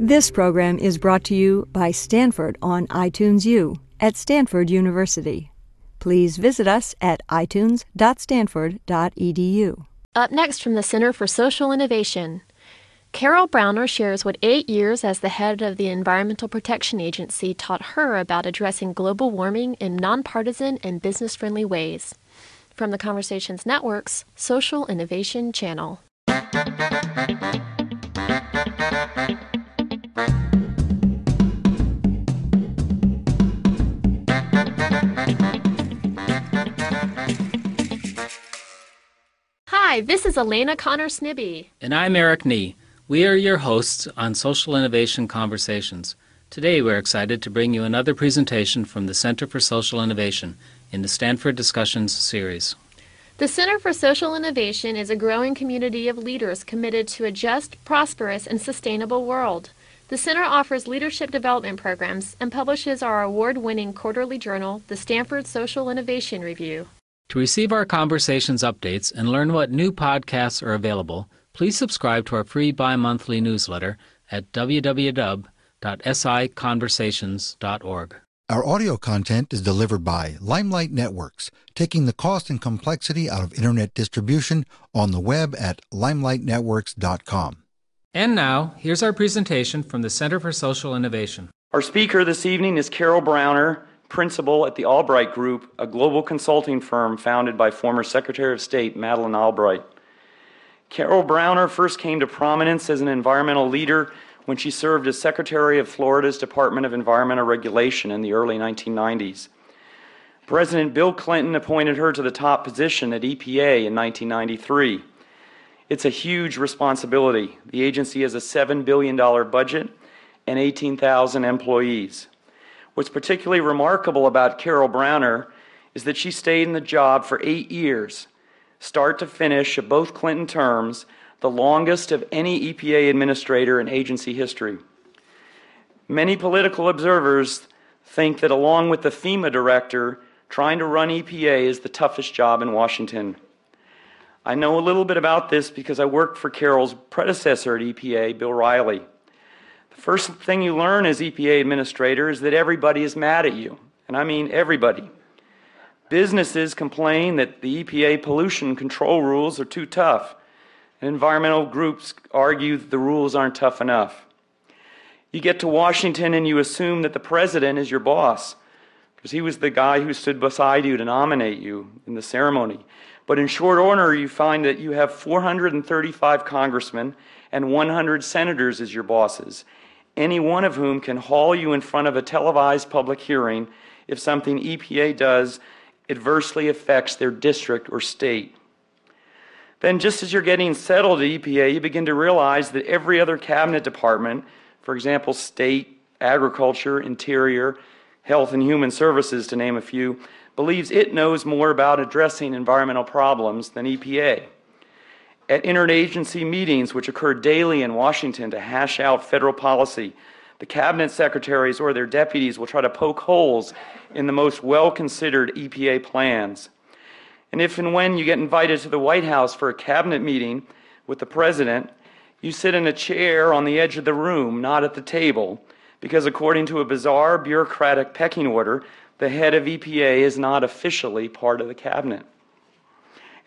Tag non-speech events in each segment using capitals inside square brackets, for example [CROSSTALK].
This program is brought to you by Stanford on iTunes U at Stanford University. Please visit us at itunes.stanford.edu. Up next from the Center for Social Innovation, Carol Browner shares what eight years as the head of the Environmental Protection Agency taught her about addressing global warming in nonpartisan and business friendly ways. From the Conversations Network's Social Innovation Channel. Hi, this is Alana Conner Snibbe. And I'm Eric Nee. We are your hosts on Social Innovation Conversations. Today we're excited to bring you another presentation from the Center for Social Innovation in the Stanford Discussions series. The Center for Social Innovation is a growing community of leaders committed to a just, prosperous, and sustainable world. The Center offers leadership development programs and publishes our award winning quarterly journal, the Stanford Social Innovation Review. To receive our conversations updates and learn what new podcasts are available, please subscribe to our free bi monthly newsletter at www.siconversations.org. Our audio content is delivered by Limelight Networks, taking the cost and complexity out of Internet distribution on the web at limelightnetworks.com. And now, here's our presentation from the Center for Social Innovation. Our speaker this evening is Carol Browner, principal at the Albright Group, a global consulting firm founded by former Secretary of State Madeleine Albright. Carol Browner first came to prominence as an environmental leader when she served as Secretary of Florida's Department of Environmental Regulation in the early 1990s. President Bill Clinton appointed her to the top position at EPA in 1993. It's a huge responsibility. The agency has a $7 billion budget and 18,000 employees. What's particularly remarkable about Carol Browner is that she stayed in the job for eight years, start to finish of both Clinton terms, the longest of any EPA administrator in agency history. Many political observers think that, along with the FEMA director, trying to run EPA is the toughest job in Washington. I know a little bit about this because I worked for Carol's predecessor at EPA, Bill Reilly. First thing you learn as EPA administrator is that everybody is mad at you. And I mean everybody. Businesses complain that the EPA pollution control rules are too tough. And environmental groups argue that the rules aren't tough enough. You get to Washington and you assume that the president is your boss because he was the guy who stood beside you to nominate you in the ceremony. But in short order, you find that you have 435 congressmen and 100 senators as your bosses any one of whom can haul you in front of a televised public hearing if something EPA does adversely affects their district or state. Then, just as you're getting settled at EPA, you begin to realize that every other cabinet department, for example, state, agriculture, interior, health and human services, to name a few, believes it knows more about addressing environmental problems than EPA. At interagency meetings, which occur daily in Washington to hash out federal policy, the cabinet secretaries or their deputies will try to poke holes in the most well considered EPA plans. And if and when you get invited to the White House for a cabinet meeting with the president, you sit in a chair on the edge of the room, not at the table, because according to a bizarre bureaucratic pecking order, the head of EPA is not officially part of the cabinet.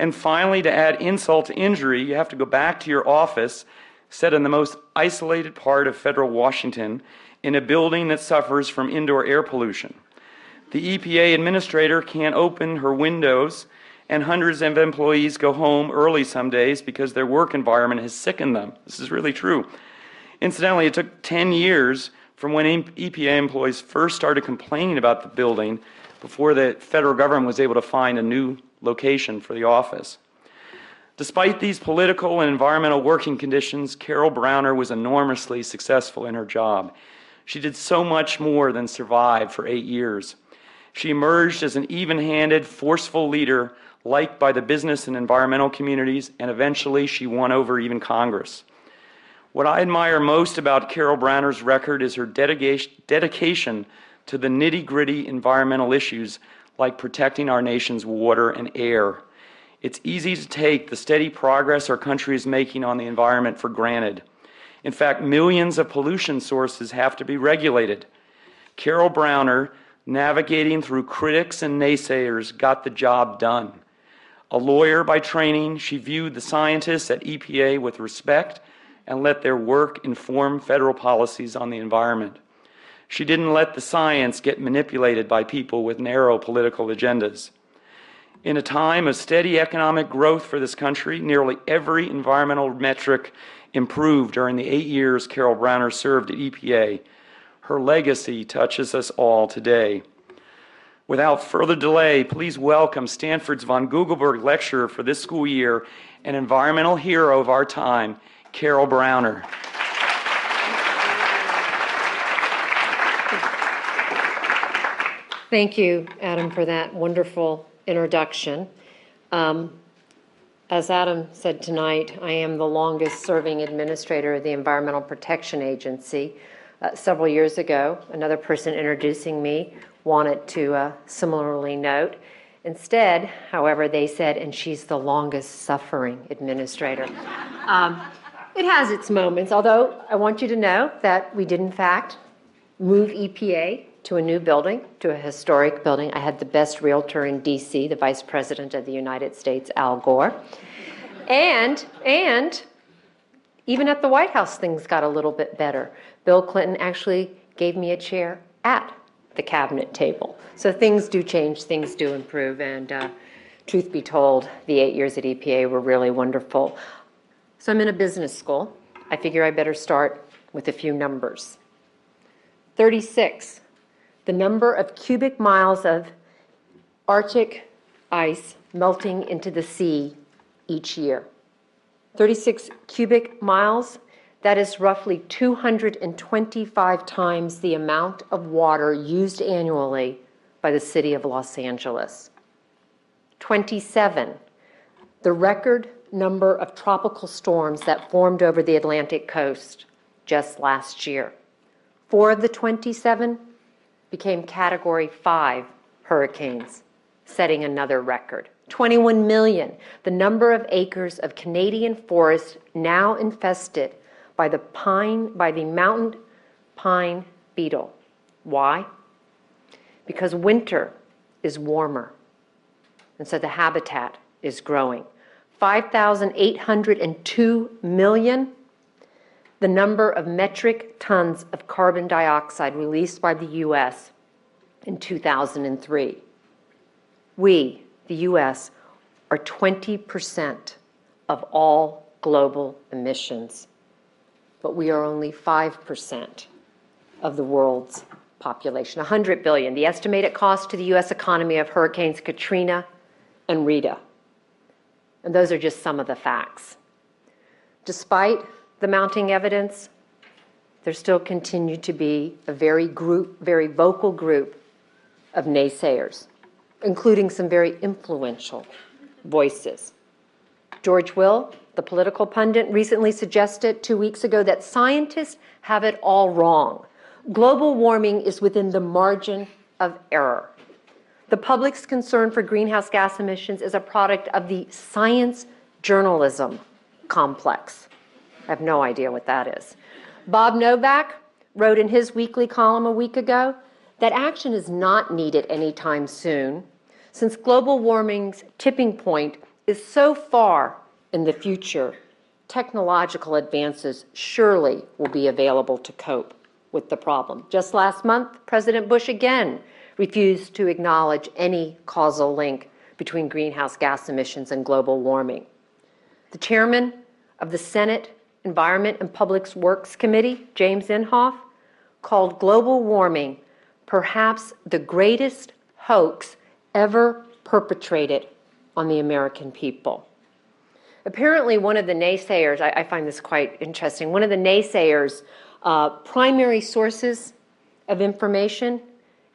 And finally, to add insult to injury, you have to go back to your office, set in the most isolated part of federal Washington, in a building that suffers from indoor air pollution. The EPA administrator can't open her windows, and hundreds of employees go home early some days because their work environment has sickened them. This is really true. Incidentally, it took 10 years from when EPA employees first started complaining about the building before the federal government was able to find a new location for the office. Despite these political and environmental working conditions, Carol Browner was enormously successful in her job. She did so much more than survive for eight years. She emerged as an even handed, forceful leader liked by the business and environmental communities, and eventually she won over even Congress. What I admire most about Carol Browner's record is her dedication to the nitty gritty environmental issues like protecting our nation's water and air. It's easy to take the steady progress our country is making on the environment for granted. In fact, millions of pollution sources have to be regulated. Carol Browner, navigating through critics and naysayers, got the job done. A lawyer by training, she viewed the scientists at EPA with respect and let their work inform federal policies on the environment. She didn't let the science get manipulated by people with narrow political agendas. In a time of steady economic growth for this country, nearly every environmental metric improved during the eight years Carol Browner served at EPA. Her legacy touches us all today. Without further delay, please welcome Stanford's von Gugelberg Lecturer for this school year, an environmental hero of our time, Carol Browner. Thank you, Adam, for that wonderful introduction. Um, as Adam said tonight, I am the longest serving administrator of the Environmental Protection Agency. Uh, several years ago, another person introducing me wanted to uh, similarly note. Instead, however, they said, and she's the longest suffering administrator. [LAUGHS] Um, it has its moments, although I want you to know that we did, in fact, move EPA to a new building, to a historic building. I had the best realtor in DC, the Vice President of the United States, Al Gore. And, and even at the White House, things got a little bit better. Bill Clinton actually gave me a chair at the cabinet table. So things do change, things do improve, and uh, truth be told, the eight years at EPA were really wonderful. So I'm in a business school. I figure I better start with a few numbers. 36 the number of cubic miles of Arctic ice melting into the sea each year. 36 cubic miles, that is roughly 225 times the amount of water used annually by the city of Los Angeles. 27, the record number of tropical storms that formed over the Atlantic coast just last year. Four of the 27 became Category 5 hurricanes, setting another record. 21 million, the number of acres of Canadian forest now infested by the pine by the mountain pine beetle. Why? Because winter is warmer. And so the habitat is growing. 5,802 million the number of metric tons of carbon dioxide released by the U.S. in 2003. We, the U.S., are 20% of all global emissions, but we are only 5% of the world's population. 100 billion, the estimated cost to the U.S. economy of hurricanes Katrina and Rita. And those are just some of the facts. Despite the mounting evidence, there still continue to be a very group, very vocal group of naysayers, including some very influential voices. George Will, the political pundit, recently suggested two weeks ago that scientists have it all wrong. Global warming is within the margin of error. The public's concern for greenhouse gas emissions is a product of the science journalism complex. I have no idea what that is. Bob Novak wrote in his weekly column a week ago that action is not needed anytime soon, since global warming's tipping point is so far in the future, technological advances surely will be available to cope with the problem. Just last month, President Bush again refused to acknowledge any causal link between greenhouse gas emissions and global warming. The chairman of the Senate Environment and Public Works Committee, James Inhofe, called global warming perhaps the greatest hoax ever perpetrated on the American people. Apparently, one of the naysayers, I, I find this quite interesting, one of the naysayers' uh, primary sources of information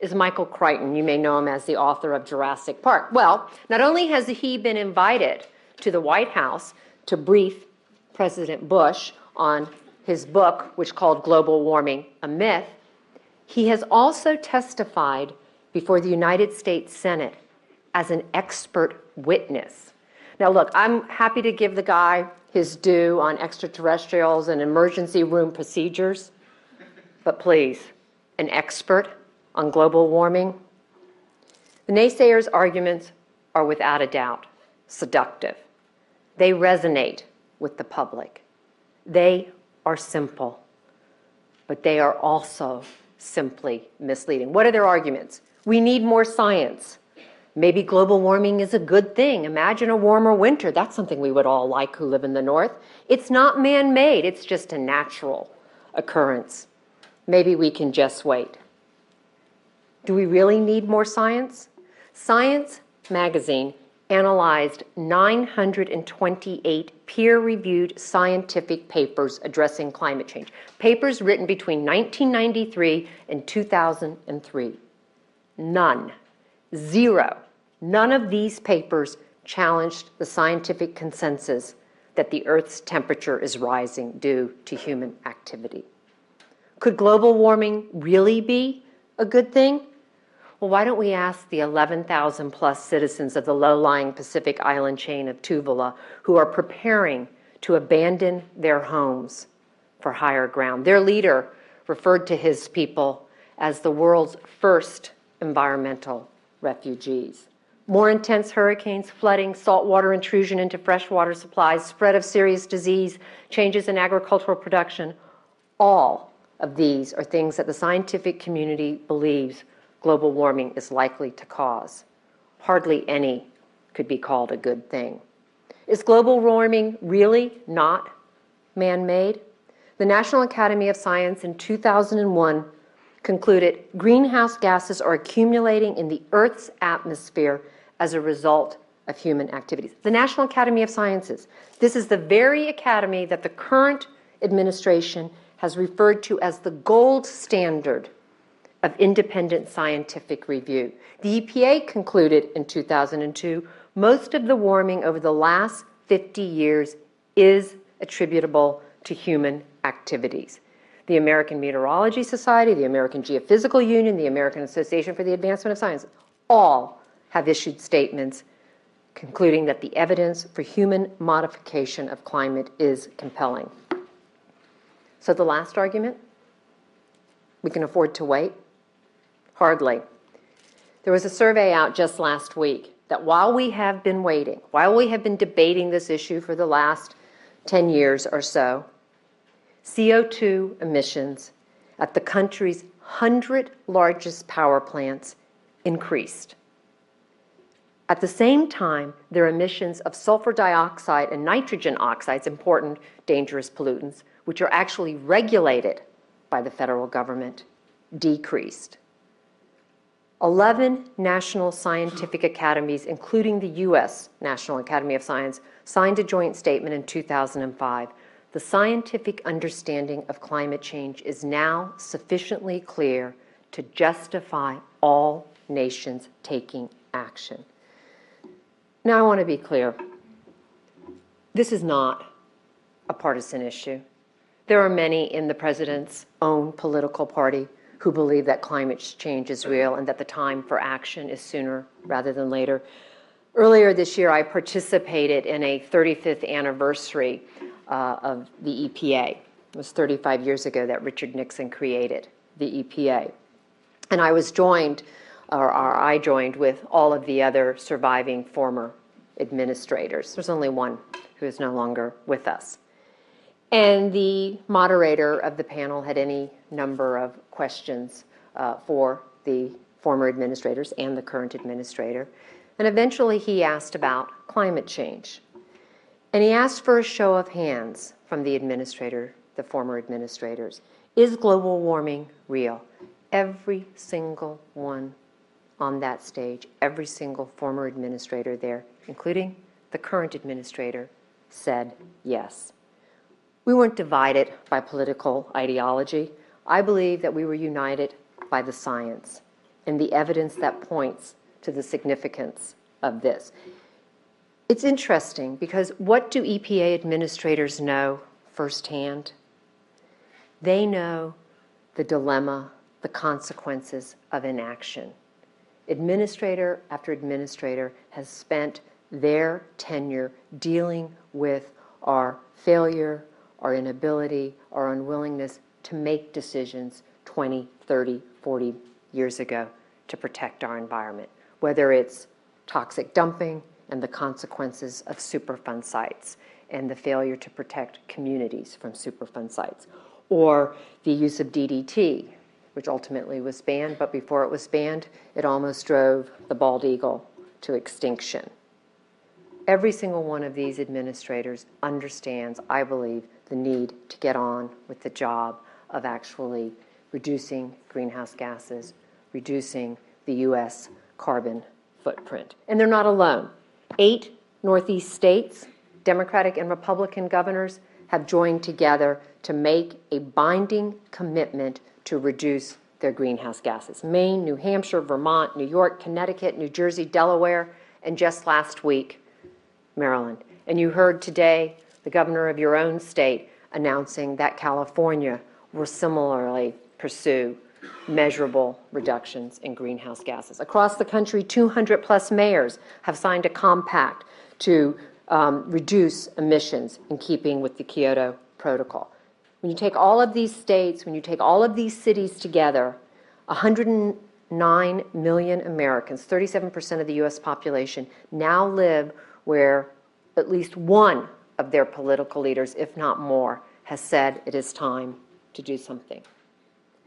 is Michael Crichton. You may know him as the author of Jurassic Park. Well, not only has he been invited to the White House to brief President Bush on his book, which called Global Warming a Myth, he has also testified before the United States Senate as an expert witness. Now, look, I'm happy to give the guy his due on extraterrestrials and emergency room procedures, but please, an expert on global warming? The naysayers' arguments are without a doubt seductive. They resonate with the public. They are simple, but they are also simply misleading. What are their arguments? We need more science. Maybe global warming is a good thing. Imagine a warmer winter. That's something we would all like who live in the north. It's not man made, it's just a natural occurrence. Maybe we can just wait. Do we really need more science? Science magazine analyzed 928 peer reviewed scientific papers addressing climate change, papers written between 1993 and 2003. None, zero, none of these papers challenged the scientific consensus that the Earth's temperature is rising due to human activity. Could global warming really be a good thing? Well, why don't we ask the 11,000 plus citizens of the low lying Pacific island chain of Tuvalu who are preparing to abandon their homes for higher ground? Their leader referred to his people as the world's first environmental refugees. More intense hurricanes, flooding, saltwater intrusion into freshwater supplies, spread of serious disease, changes in agricultural production, all of these are things that the scientific community believes global warming is likely to cause. Hardly any could be called a good thing. Is global warming really not man made? The National Academy of Science in 2001 concluded greenhouse gases are accumulating in the Earth's atmosphere as a result of human activities. The National Academy of Sciences. This is the very academy that the current administration has referred to as the gold standard of independent scientific review. The EPA concluded in 2002 most of the warming over the last 50 years is attributable to human activities. The American Meteorology Society, the American Geophysical Union, the American Association for the Advancement of Science, all have issued statements concluding that the evidence for human modification of climate is compelling. So, the last argument we can afford to wait. Hardly. There was a survey out just last week that while we have been waiting, while we have been debating this issue for the last 10 years or so, CO2 emissions at the country's 100 largest power plants increased. At the same time, their emissions of sulfur dioxide and nitrogen oxides, important dangerous pollutants, which are actually regulated by the federal government, decreased. 11 national scientific academies, including the U.S. National Academy of Science, signed a joint statement in 2005. The scientific understanding of climate change is now sufficiently clear to justify all nations taking action. Now, I want to be clear this is not a partisan issue. There are many in the president's own political party who believe that climate change is real and that the time for action is sooner rather than later. Earlier this year, I participated in a 35th anniversary uh, of the EPA. It was 35 years ago that Richard Nixon created the EPA. And I was joined, or, or I joined, with all of the other surviving former administrators. There's only one who is no longer with us. And the moderator of the panel had any number of questions uh, for the former administrators and the current administrator. And eventually he asked about climate change. And he asked for a show of hands from the administrator, the former administrators. Is global warming real? Every single one on that stage, every single former administrator there, including the current administrator, said yes. We weren't divided by political ideology. I believe that we were united by the science and the evidence that points to the significance of this. It's interesting because what do EPA administrators know firsthand? They know the dilemma, the consequences of inaction. Administrator after administrator has spent their tenure dealing with our failure, our inability, our unwillingness to make decisions 20, 30, 40 years ago to protect our environment, whether it's toxic dumping and the consequences of Superfund sites and the failure to protect communities from Superfund sites, or the use of DDT, which ultimately was banned, but before it was banned, it almost drove the bald eagle to extinction. Every single one of these administrators understands, I believe, the need to get on with the job of actually reducing greenhouse gases, reducing the U.S. carbon footprint. And they're not alone. Eight Northeast states, Democratic and Republican governors, have joined together to make a binding commitment to reduce their greenhouse gases. Maine, New Hampshire, Vermont, New York, Connecticut, New Jersey, Delaware, and just last week, Maryland. And you heard today the governor of your own state announcing that California will similarly pursue measurable reductions in greenhouse gases. Across the country, 200 plus mayors have signed a compact to um, reduce emissions in keeping with the Kyoto Protocol. When you take all of these states, when you take all of these cities together, 109 million Americans, 37% of the US population, now live where at least one of their political leaders, if not more, has said it is time to do something.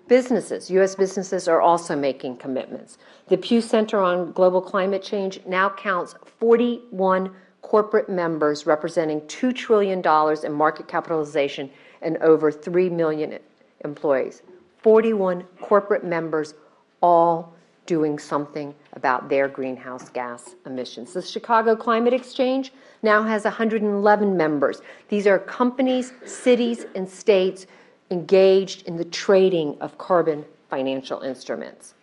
Businesses, U.S. businesses are also making commitments. The Pew Center on Global Climate Change now counts 41 corporate members representing $2 trillion in market capitalization and over 3 million employees. 41 corporate members, all doing something about their greenhouse gas emissions. The Chicago Climate Exchange now has 111 members. These are companies, cities, and states engaged in the trading of carbon financial instruments.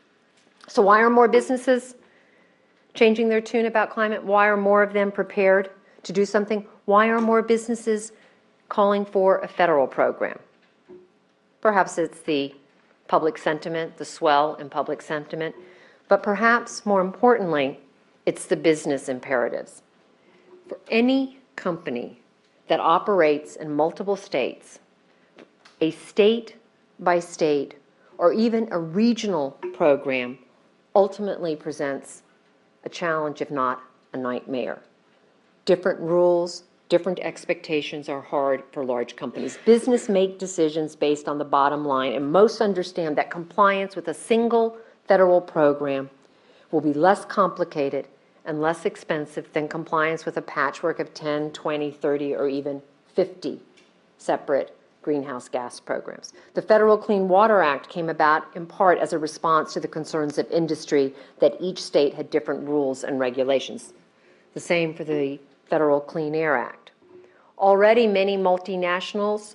So, why are more businesses changing their tune about climate? Why are more of them prepared to do something? Why are more businesses calling for a federal program? Perhaps it's the public sentiment, the swell in public sentiment, but perhaps more importantly, it's the business imperatives. For any company that operates in multiple states, a state by state or even a regional program ultimately presents a challenge, if not a nightmare. Different rules, different expectations are hard for large companies. Business make decisions based on the bottom line, and most understand that compliance with a single federal program will be less complicated and less expensive than compliance with a patchwork of 10, 20, 30, or even 50 separate greenhouse gas programs. The Federal Clean Water Act came about in part as a response to the concerns of industry that each state had different rules and regulations. The same for the Federal Clean Air Act. Already, many multinationals,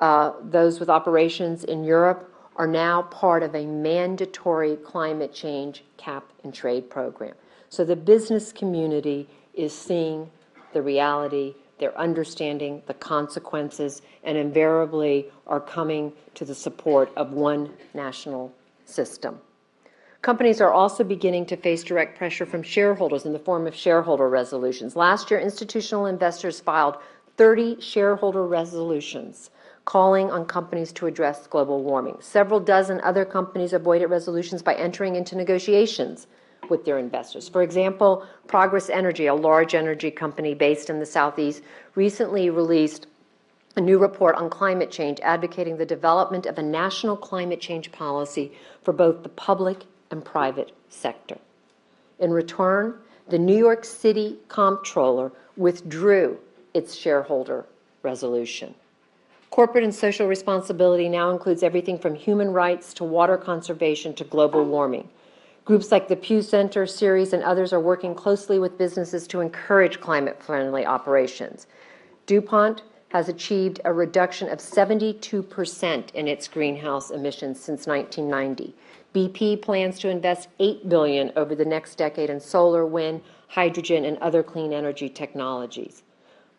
uh, those with operations in Europe, are now part of a mandatory climate change cap and trade program. So the business community is seeing the reality they're understanding the consequences, and invariably are coming to the support of one national system. Companies are also beginning to face direct pressure from shareholders in the form of shareholder resolutions. Last year, institutional investors filed 30 shareholder resolutions calling on companies to address global warming. Several dozen other companies avoided resolutions by entering into negotiations with their investors. For example, Progress Energy, a large energy company based in the Southeast, recently released a new report on climate change advocating the development of a national climate change policy for both the public and private sector. In return, the New York City comptroller withdrew its shareholder resolution. Corporate and social responsibility now includes everything from human rights to water conservation to global warming. Groups like the Pew Center Ceres and others are working closely with businesses to encourage climate friendly operations. DuPont has achieved a reduction of 72% in its greenhouse emissions since 1990. BP plans to invest 8 billion over the next decade in solar, wind, hydrogen and other clean energy technologies.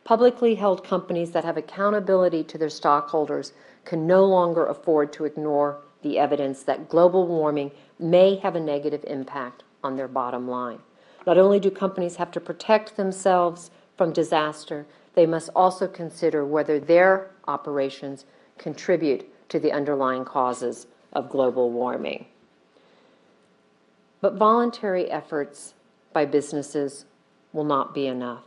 Publicly held companies that have accountability to their stockholders can no longer afford to ignore the evidence that global warming may have a negative impact on their bottom line. Not only do companies have to protect themselves from disaster, they must also consider whether their operations contribute to the underlying causes of global warming. But voluntary efforts by businesses will not be enough.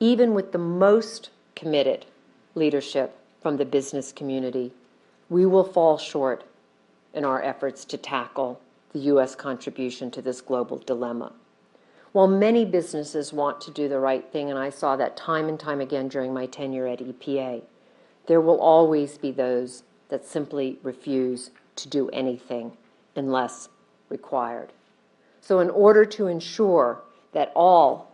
Even with the most committed leadership from the business community, we will fall short in our efforts to tackle the U.S. contribution to this global dilemma. While many businesses want to do the right thing, and I saw that time and time again during my tenure at EPA, there will always be those that simply refuse to do anything unless required. So, in order to ensure that all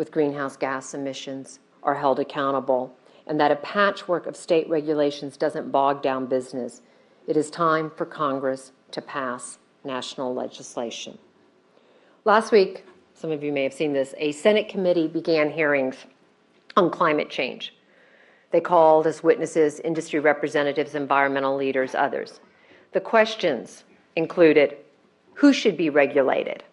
with greenhouse gas emissions are held accountable and that a patchwork of state regulations doesn't bog down business, it is time for Congress to pass national legislation. Last week, some of you may have seen this, a Senate committee began hearings on climate change. They called as witnesses industry representatives, environmental leaders, others. The questions included who should be regulated?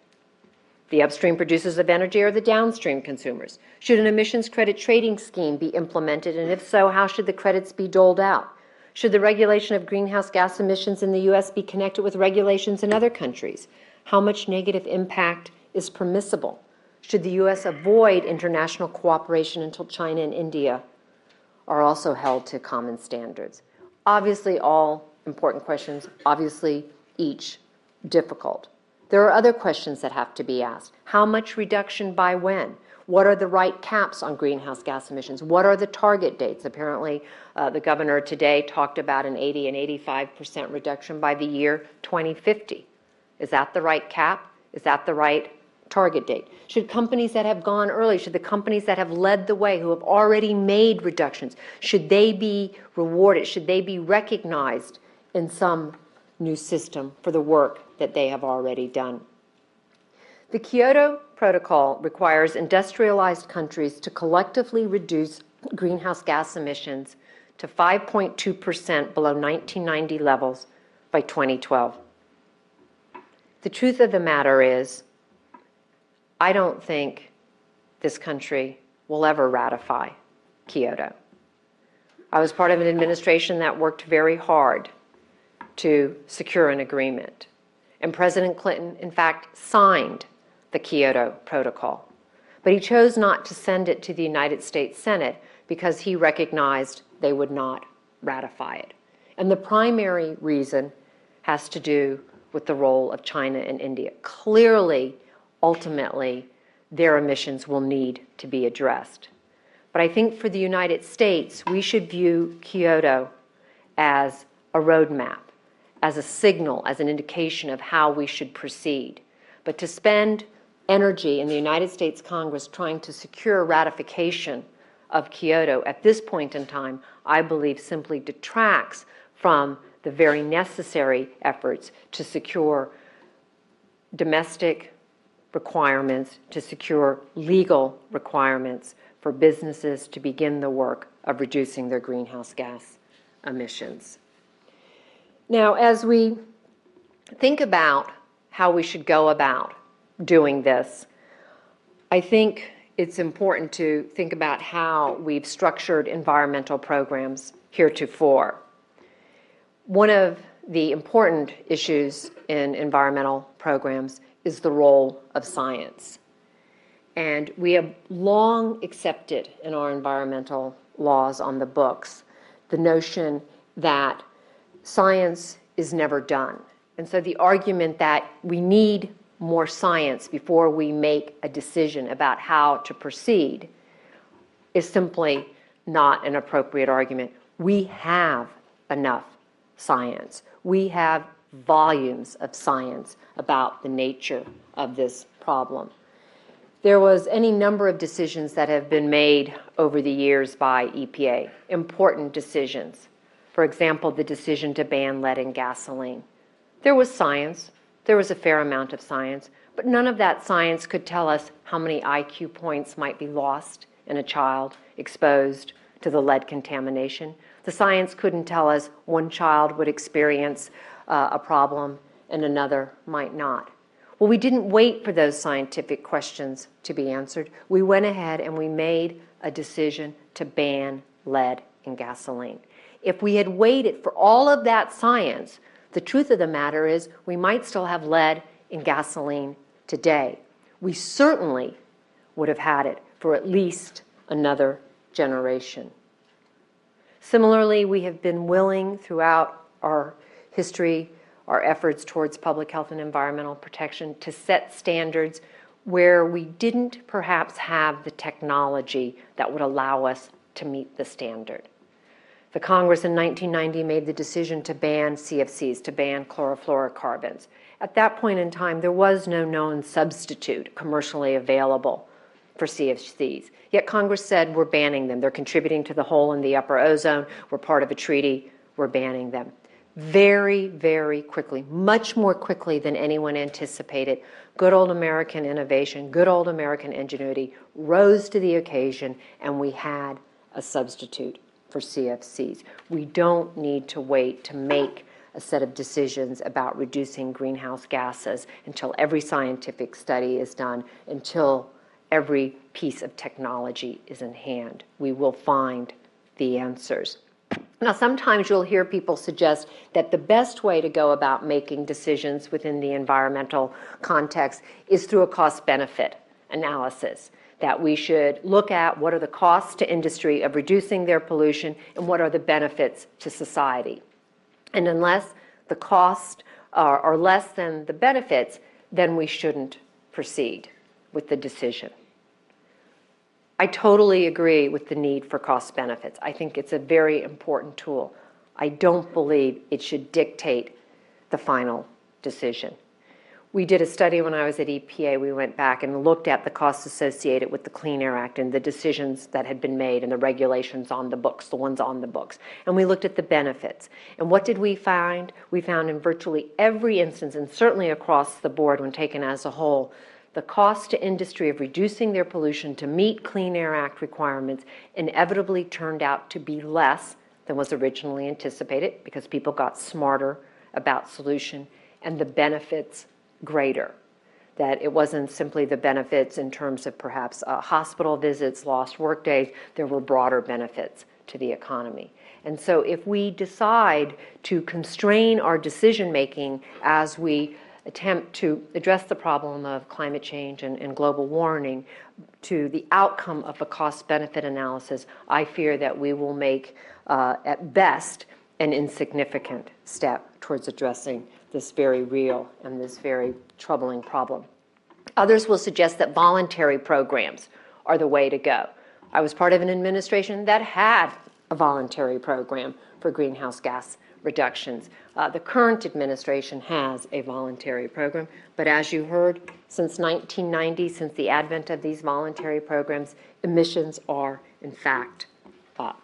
The upstream producers of energy or the downstream consumers? Should an emissions credit trading scheme be implemented? And if so, how should the credits be doled out? Should the regulation of greenhouse gas emissions in the U.S. be connected with regulations in other countries? How much negative impact is permissible? Should the U.S. avoid international cooperation until China and India are also held to common standards? Obviously, all important questions, obviously, each difficult. There are other questions that have to be asked. How much reduction by when? What are the right caps on greenhouse gas emissions? What are the target dates? Apparently, uh, the governor today talked about an 80 and 85% reduction by the year 2050. Is that the right cap? Is that the right target date? Should companies that have gone early, should the companies that have led the way, who have already made reductions, should they be rewarded? Should they be recognized in some new system for the work that they have already done? The Kyoto Protocol requires industrialized countries to collectively reduce greenhouse gas emissions to 5.2% below 1990 levels by 2012. The truth of the matter is, I don't think this country will ever ratify Kyoto. I was part of an administration that worked very hard to secure an agreement. And President Clinton, in fact, signed the Kyoto Protocol. But he chose not to send it to the United States Senate because he recognized they would not ratify it. And the primary reason has to do with the role of China and India. Clearly, ultimately, their emissions will need to be addressed. But I think for the United States, we should view Kyoto as a roadmap, as a signal, as an indication of how we should proceed. But to spend energy in the United States Congress trying to secure ratification of Kyoto at this point in time, I believe simply detracts from the very necessary efforts to secure domestic requirements, to secure legal requirements for businesses to begin the work of reducing their greenhouse gas emissions. Now, as we think about how we should go about doing this, I think it's important to think about how we've structured environmental programs heretofore. One of the important issues in environmental programs is the role of science. And we have long accepted in our environmental laws on the books the notion that science is never done. And so the argument that we need more science before we make a decision about how to proceed is simply not an appropriate argument. We have enough science. We have volumes of science about the nature of this problem. There was any number of decisions that have been made over the years by EPA, important decisions. For example, the decision to ban lead in gasoline. There was science, there was a fair amount of science, but none of that science could tell us how many IQ points might be lost in a child exposed to the lead contamination. The science couldn't tell us one child would experience uh, a problem and another might not. Well, we didn't wait for those scientific questions to be answered. We went ahead and we made a decision to ban lead in gasoline. If we had waited for all of that science, the truth of the matter is we might still have lead in gasoline today. We certainly would have had it for at least another generation. Similarly, we have been willing throughout our history, our efforts towards public health and environmental protection, to set standards where we didn't perhaps have the technology that would allow us to meet the standard. The Congress in 1990 made the decision to ban CFCs, to ban chlorofluorocarbons. At that point in time, there was no known substitute commercially available for CFCs. Yet Congress said we're banning them. They're contributing to the hole in the upper ozone. We're part of a treaty. We're banning them. Very, very quickly, much more quickly than anyone anticipated, good old American innovation, good old American ingenuity rose to the occasion, and we had a substitute for CFCs. We don't need to wait to make a set of decisions about reducing greenhouse gases until every scientific study is done, until every piece of technology is in hand. We will find the answers. Now, sometimes you'll hear people suggest that the best way to go about making decisions within the environmental context is through a cost benefit analysis that we should look at what are the costs to industry of reducing their pollution and what are the benefits to society. And unless the costs are, are less than the benefits, then we shouldn't proceed with the decision. I totally agree with the need for cost benefits. I think it's a very important tool. I don't believe it should dictate the final decision. We did a study when I was at EPA. We went back and looked at the costs associated with the Clean Air Act and the decisions that had been made and the regulations on the books, the ones on the books. And we looked at the benefits. And what did we find? We found in virtually every instance, and certainly across the board when taken as a whole, the cost to industry of reducing their pollution to meet Clean Air Act requirements inevitably turned out to be less than was originally anticipated because people got smarter about solution and the benefits greater. That it wasn't simply the benefits in terms of perhaps uh, hospital visits, lost workdays, there were broader benefits to the economy. And so if we decide to constrain our decision making as we attempt to address the problem of climate change and, and global warming to the outcome of a cost benefit analysis, I fear that we will make, uh, at best, an insignificant step towards addressing this very real and this very troubling problem. Others will suggest that voluntary programs are the way to go. I was part of an administration that had a voluntary program for greenhouse gas reductions. Uh, the current administration has a voluntary program, but as you heard, since 1990, since the advent of these voluntary programs, emissions are, in fact, up.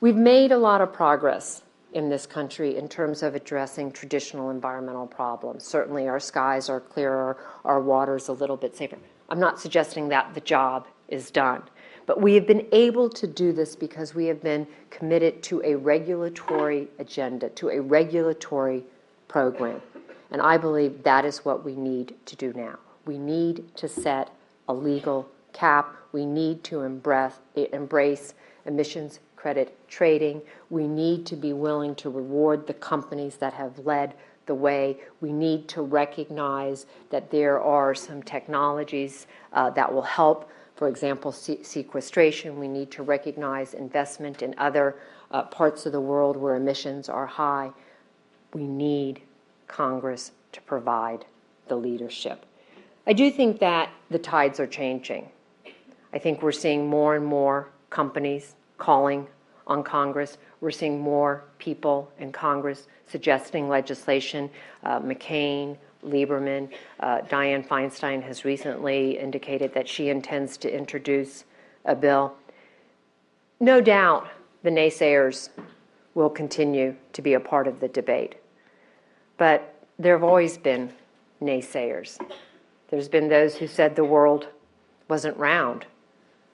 We've made a lot of progress in this country in terms of addressing traditional environmental problems. Certainly, our skies are clearer, our water's a little bit safer. I'm not suggesting that the job is done. But we have been able to do this because we have been committed to a regulatory agenda, to a regulatory program. And I believe that is what we need to do now. We need to set a legal cap. We need to embrace, embrace emissions credit trading. We need to be willing to reward the companies that have led the way. We need to recognize that there are some technologies uh, that will help, for example, se- sequestration. We need to recognize investment in other uh, parts of the world where emissions are high. We need Congress to provide the leadership. I do think that the tides are changing. I think we're seeing more and more companies calling on Congress. We're seeing more people in Congress suggesting legislation. Uh, McCain, Lieberman, uh, Dianne Feinstein has recently indicated that she intends to introduce a bill. No doubt the naysayers will continue to be a part of the debate. But there have always been naysayers. There's been those who said the world wasn't round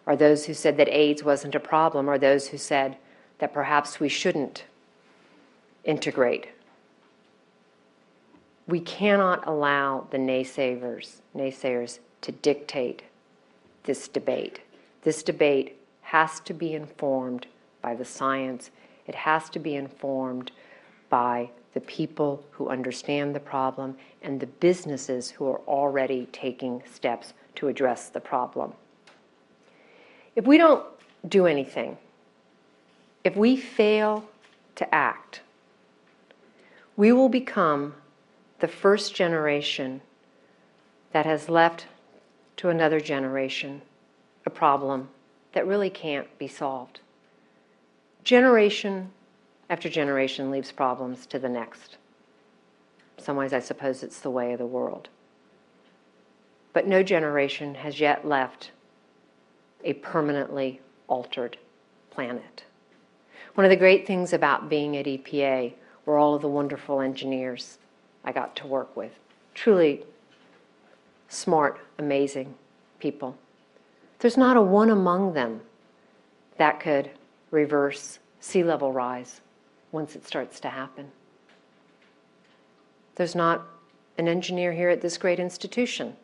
are those who said that AIDS wasn't a problem, or those who said that perhaps we shouldn't integrate We cannot allow the naysayers, naysayers to dictate this debate. This debate has to be informed by the science. It has to be informed by the people who understand the problem and the businesses who are already taking steps to address the problem. If we don't do anything, if we fail to act, we will become the first generation that has left to another generation a problem that really can't be solved. Generation after generation leaves problems to the next. In some ways, I suppose it's the way of the world. But no generation has yet left a permanently altered planet. One of the great things about being at EPA were all of the wonderful engineers I got to work with. Truly smart, amazing people. There's not a one among them that could reverse sea level rise once it starts to happen. There's not an engineer here at this great institution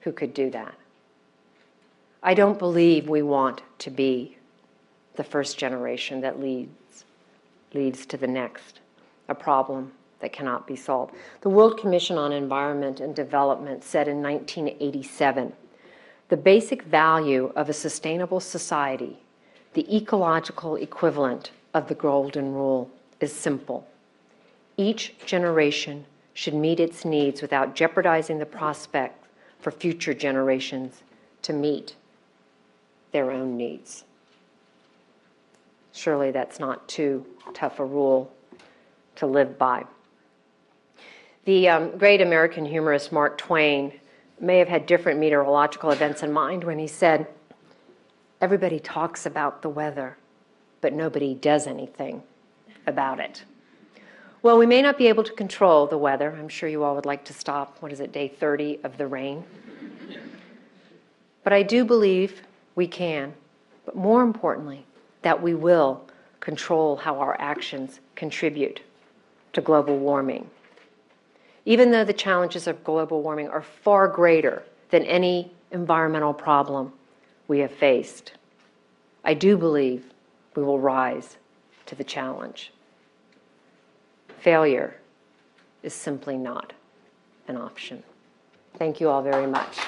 who could do that. I don't believe we want to be the first generation that leads, leads to the next, a problem that cannot be solved. The World Commission on Environment and Development said in 1987 the basic value of a sustainable society, the ecological equivalent of the Golden Rule, is simple. Each generation should meet its needs without jeopardizing the prospect for future generations to meet their own needs. Surely that's not too tough a rule to live by. The um, great American humorist Mark Twain may have had different meteorological events in mind when he said, Everybody talks about the weather, but nobody does anything about it. Well, we may not be able to control the weather. I'm sure you all would like to stop, what is it, day 30 of the rain. But I do believe we can, but more importantly, that we will control how our actions contribute to global warming. Even though the challenges of global warming are far greater than any environmental problem we have faced, I do believe we will rise to the challenge. Failure is simply not an option. Thank you all very much.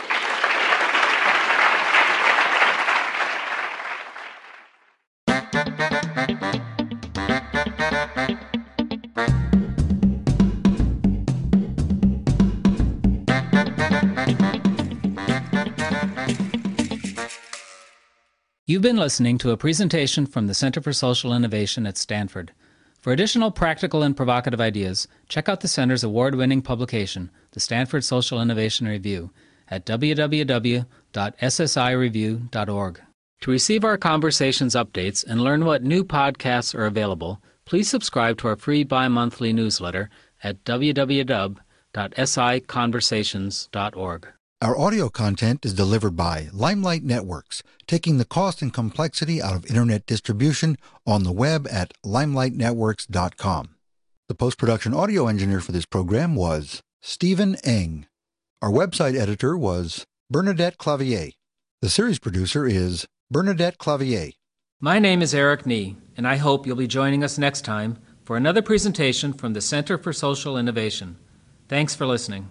You've been listening to a presentation from the Center for Social Innovation at Stanford. For additional practical and provocative ideas, check out the Center's award winning publication, the Stanford Social Innovation Review, at www.ssireview.org. To receive our conversations updates and learn what new podcasts are available, please subscribe to our free bi monthly newsletter at www.siconversations.org. Our audio content is delivered by Limelight Networks, taking the cost and complexity out of Internet distribution on the web at limelightnetworks.com. The post production audio engineer for this program was Stephen Eng. Our website editor was Bernadette Clavier. The series producer is Bernadette Clavier. My name is Eric Nee, and I hope you'll be joining us next time for another presentation from the Center for Social Innovation. Thanks for listening.